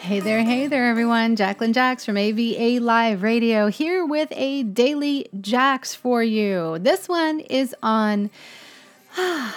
Hey there, hey there, everyone. Jacqueline Jax from AVA Live Radio here with a daily Jax for you. This one is on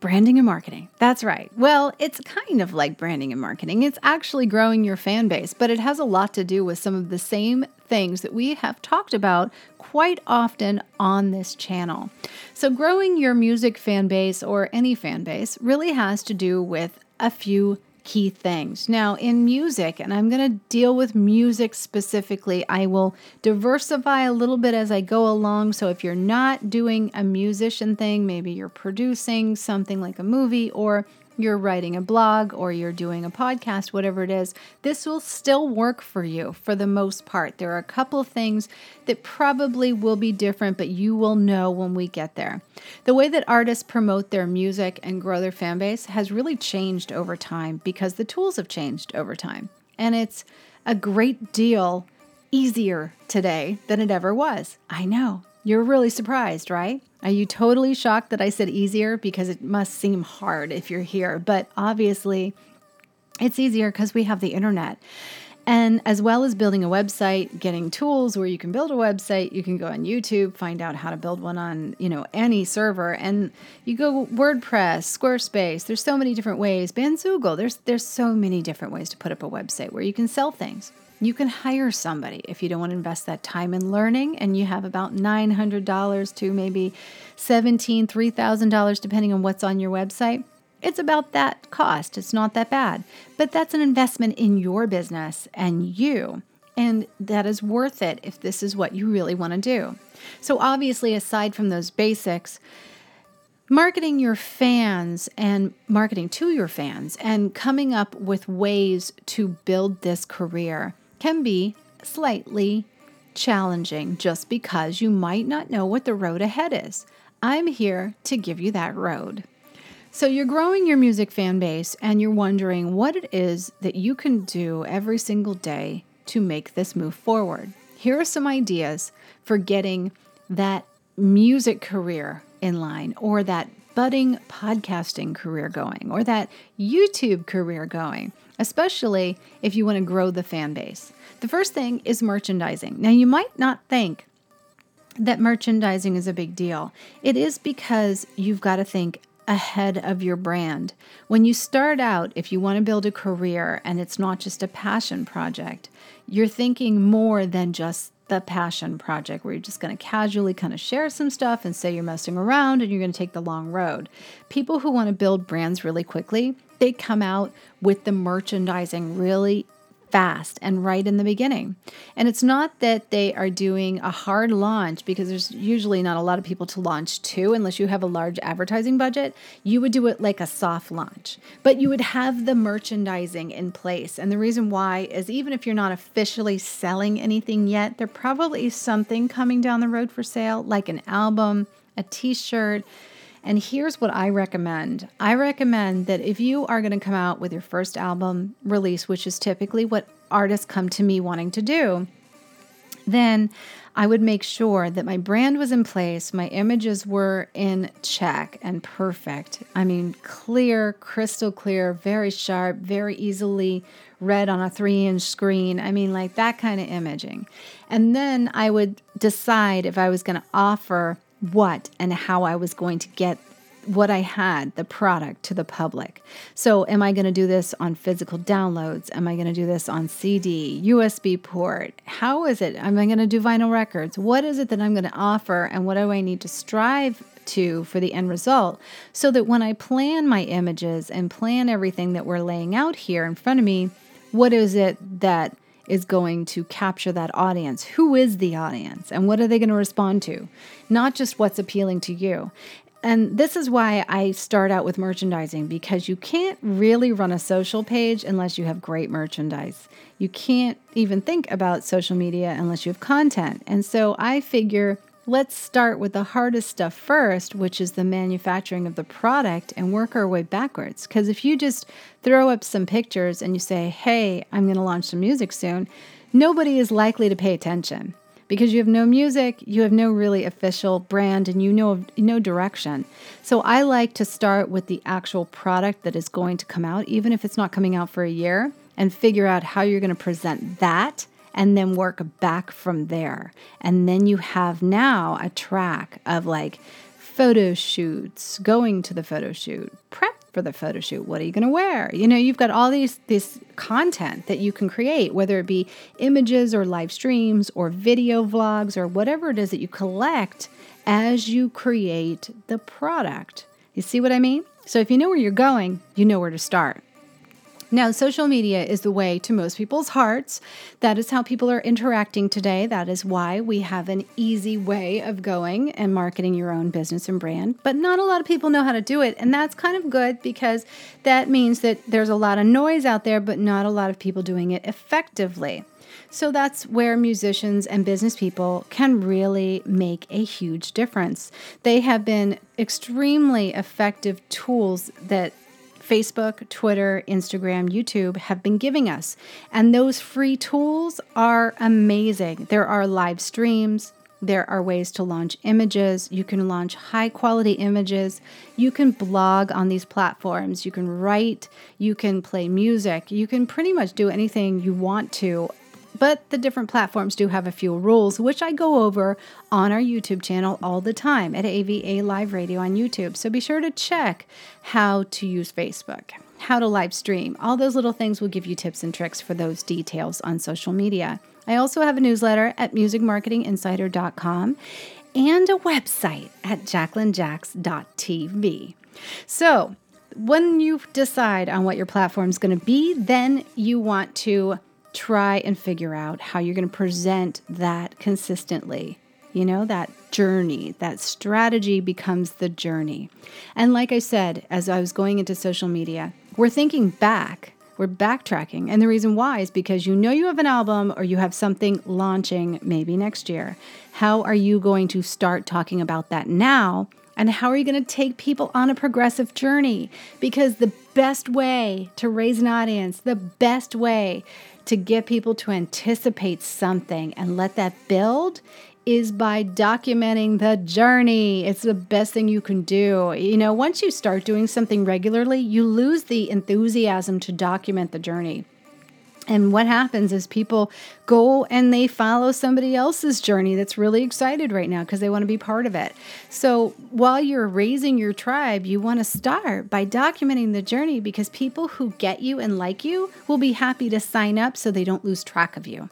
branding and marketing. That's right. Well, it's kind of like branding and marketing. It's actually growing your fan base, but it has a lot to do with some of the same things that we have talked about quite often on this channel. So, growing your music fan base or any fan base really has to do with a few key things. Now, in music, and I'm going to deal with music specifically, I will diversify a little bit as I go along. So, if you're not doing a musician thing, maybe you're producing something like a movie or you're writing a blog or you're doing a podcast, whatever it is, this will still work for you for the most part. There are a couple of things that probably will be different, but you will know when we get there. The way that artists promote their music and grow their fan base has really changed over time because the tools have changed over time. And it's a great deal easier today than it ever was. I know. You're really surprised, right? Are you totally shocked that I said easier? Because it must seem hard if you're here. But obviously, it's easier because we have the internet. And as well as building a website, getting tools where you can build a website, you can go on YouTube, find out how to build one on, you know, any server. And you go WordPress, Squarespace, there's so many different ways. Bandzoogle, there's there's so many different ways to put up a website where you can sell things. You can hire somebody if you don't want to invest that time in learning and you have about $900 to maybe $17,000, $3,000 depending on what's on your website. It's about that cost. It's not that bad. But that's an investment in your business and you. And that is worth it if this is what you really want to do. So, obviously, aside from those basics, marketing your fans and marketing to your fans and coming up with ways to build this career can be slightly challenging just because you might not know what the road ahead is. I'm here to give you that road. So, you're growing your music fan base and you're wondering what it is that you can do every single day to make this move forward. Here are some ideas for getting that music career in line or that budding podcasting career going or that YouTube career going especially if you want to grow the fan base. The first thing is merchandising. Now, you might not think that merchandising is a big deal. It is because you've got to think ahead of your brand. When you start out, if you want to build a career and it's not just a passion project, you're thinking more than just the passion project where you're just going to casually kind of share some stuff and say you're messing around and you're going to take the long road. People who want to build brands really quickly, they come out with the merchandising really fast and right in the beginning. And it's not that they are doing a hard launch because there's usually not a lot of people to launch to unless you have a large advertising budget. You would do it like a soft launch, but you would have the merchandising in place. And the reason why is even if you're not officially selling anything yet, there probably is something coming down the road for sale, like an album, a t shirt and here's what I recommend I recommend that if you are going to come out with your first album release, which is typically what artists come to me wanting to do, then I would make sure that my brand was in place, my images were in check and perfect. I mean, clear, crystal clear, very sharp, very easily read on a three inch screen. I mean, like that kind of imaging. And then I would decide if I was going to offer what and how I was going to get what I had, the product, to the public. So, am I going to do this on physical downloads? Am I going to do this on CD, USB port? How is it? Am I going to do vinyl records? What is it that I'm going to offer, and what do I need to strive to for the end result? So that when I plan my images and plan everything that we're laying out here in front of me, what is it that is going to capture that audience. Who is the audience and what are they going to respond to? Not just what's appealing to you. And this is why I start out with merchandising because you can't really run a social page unless you have great merchandise. You can't even think about social media unless you have content. And so I figure Let's start with the hardest stuff first, which is the manufacturing of the product, and work our way backwards. Because if you just throw up some pictures and you say, hey, I'm going to launch some music soon, nobody is likely to pay attention because you have no music, you have no really official brand, and you know no direction. So I like to start with the actual product that is going to come out, even if it's not coming out for a year. and figure out how you're going to present that and then work back from there. And then you have now a track of like photo shoots, going to the photo shoot, prep for the photo shoot. What are you going to wear? You know, you've got all these this content that you can create, whether it be images or live streams or video vlogs or whatever it is that you collect as you create the product. You see what I mean? So if you know where you're going, you know where to start. Now, social media is the way to most people's hearts. That is how people are interacting today. That is why we have an easy way of going and marketing your own business and brand. But not a lot of people know how to do it. And that's kind of good because that means that there's a lot of noise out there, but not a lot of people doing it effectively. So that's where musicians and business people can really make a huge difference. They have been extremely effective tools that Facebook, Twitter, Instagram, YouTube have been giving us. And those free tools are amazing. There are live streams, there are ways to launch images. You can launch high quality images. You can blog on these platforms. You can write. You can play music. You can pretty much do anything you want to but the different platforms do have a few rules, which I go over on our YouTube channel all the time at AVA Live Radio on YouTube. So be sure to check how to use Facebook, how to live stream. All those little things will give you tips and tricks for those details on social media. I also have a newsletter at musicmarketinginsider.com and a website at jacquelinejax.tv. So, when you decide on what your platform is going to be, then you want to try and figure out how you're going to present that consistently. You know, that journey, that strategy becomes the journey. And like I said, as I was going into social media, we're thinking back, we're backtracking. And the reason why is because you know you have an album or you have something launching maybe next year. How are you going to start talking about that now? And how are you going to take people on a progressive journey? Because the best way to raise an audience, the best way to get people to anticipate something and let that build is by documenting the journey. It's the best thing you can do. You know, once you start doing something regularly, you lose the enthusiasm to document the journey. And what happens is people go and they follow somebody else's journey that's really excited right now because they want to be part of it. So while you're raising your tribe, you want to start by documenting the journey because people who get you and like you will be happy to sign up so they don't lose track of you.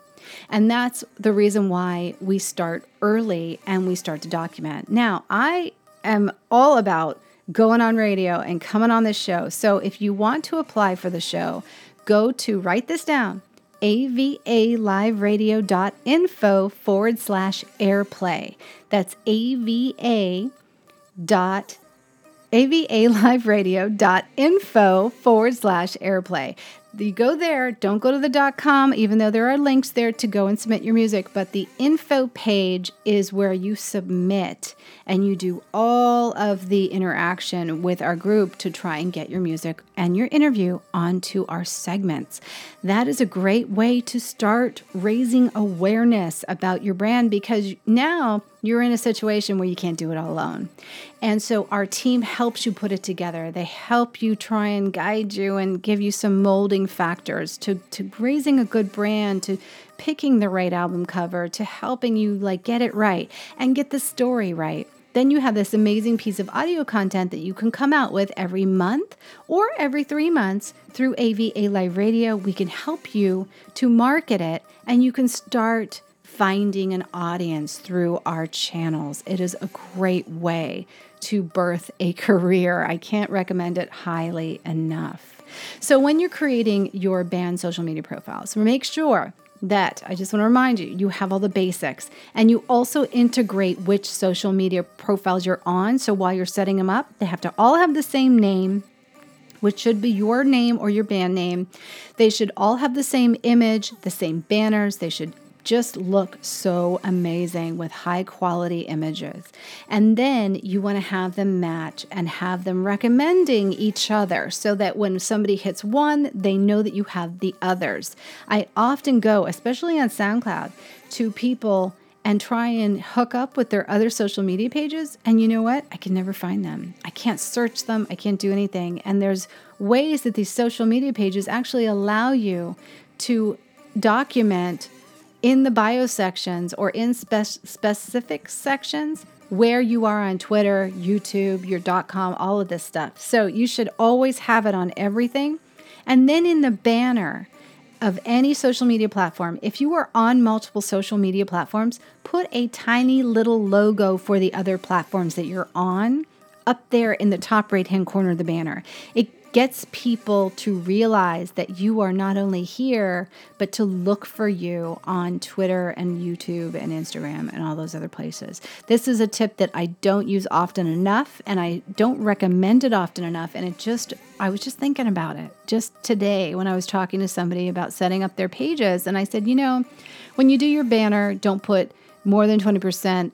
And that's the reason why we start early and we start to document. Now, I am all about going on radio and coming on this show. So if you want to apply for the show, go to write this down avaliveradio.info forward slash airplay. That's ava dot avaliveradio.info forward slash airplay you go there, don't go to the dot com, even though there are links there to go and submit your music. But the info page is where you submit and you do all of the interaction with our group to try and get your music and your interview onto our segments. That is a great way to start raising awareness about your brand because now you're in a situation where you can't do it all alone. And so our team helps you put it together. They help you try and guide you and give you some molding factors to, to raising a good brand, to picking the right album cover, to helping you like get it right and get the story right. Then you have this amazing piece of audio content that you can come out with every month or every three months through AVA Live Radio. We can help you to market it and you can start finding an audience through our channels. It is a great way to birth a career. I can't recommend it highly enough. So, when you're creating your band social media profiles, make sure that I just want to remind you, you have all the basics and you also integrate which social media profiles you're on. So, while you're setting them up, they have to all have the same name which should be your name or your band name. They should all have the same image, the same banners. They should just look so amazing with high quality images. And then you want to have them match and have them recommending each other so that when somebody hits one, they know that you have the others. I often go, especially on SoundCloud, to people and try and hook up with their other social media pages. And you know what? I can never find them. I can't search them. I can't do anything. And there's ways that these social media pages actually allow you to document in the bio sections or in spe- specific sections where you are on Twitter, YouTube, your .com, all of this stuff. So you should always have it on everything. And then in the banner of any social media platform, if you are on multiple social media platforms, put a tiny little logo for the other platforms that you're on up there in the top right hand corner of the banner. It gets people to realize that you are not only here, but to look for you on Twitter and YouTube and Instagram and all those other places. This is a tip that I don't use often enough and I don't recommend it often enough. And it just, I was just thinking about it just today when I was talking to somebody about setting up their pages. And I said, you know, when you do your banner, don't put more than 20%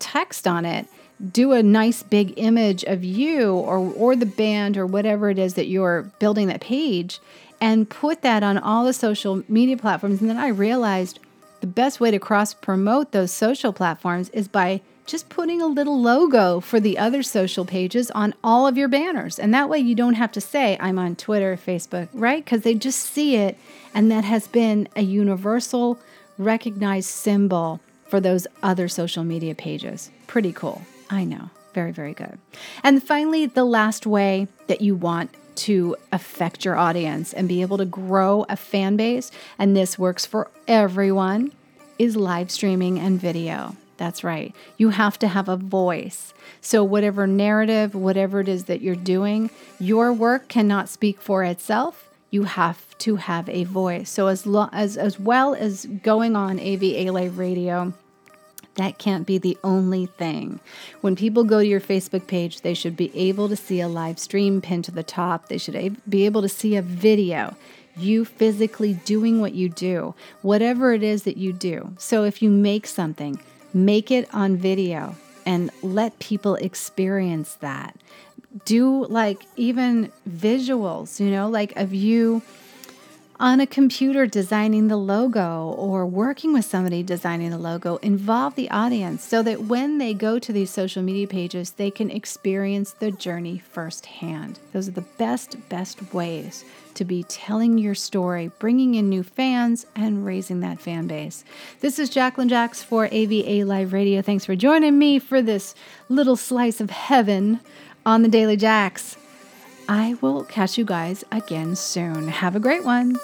text on it do a nice big image of you or or the band or whatever it is that you're building that page and put that on all the social media platforms and then I realized the best way to cross promote those social platforms is by just putting a little logo for the other social pages on all of your banners. And that way you don't have to say, I'm on Twitter, Facebook, right? Because they just see it. And that has been a universal recognized symbol for those other social media pages. Pretty cool. I know. Very, very good. And finally, the last way that you want to affect your audience and be able to grow a fan base, and this works for everyone, is live streaming and video. That's right. You have to have a voice. So, whatever narrative, whatever it is that you're doing, your work cannot speak for itself. You have to have a voice. So, as, lo- as, as well as going on AVA Live Radio, that can't be the only thing. When people go to your Facebook page, they should be able to see a live stream pinned to the top. They should be able to see a video, you physically doing what you do, whatever it is that you do. So if you make something, make it on video and let people experience that. Do like even visuals, you know, like of you on a computer designing the logo or working with somebody designing the logo, involve the audience so that when they go to these social media pages, they can experience the journey firsthand. Those are the best, best ways to be telling your story, bringing in new fans, and raising that fan base. This is Jacqueline Jax for AVA Live Radio. Thanks for joining me for this little slice of heaven on the Daily Jax. I will catch you guys again soon. Have a great one.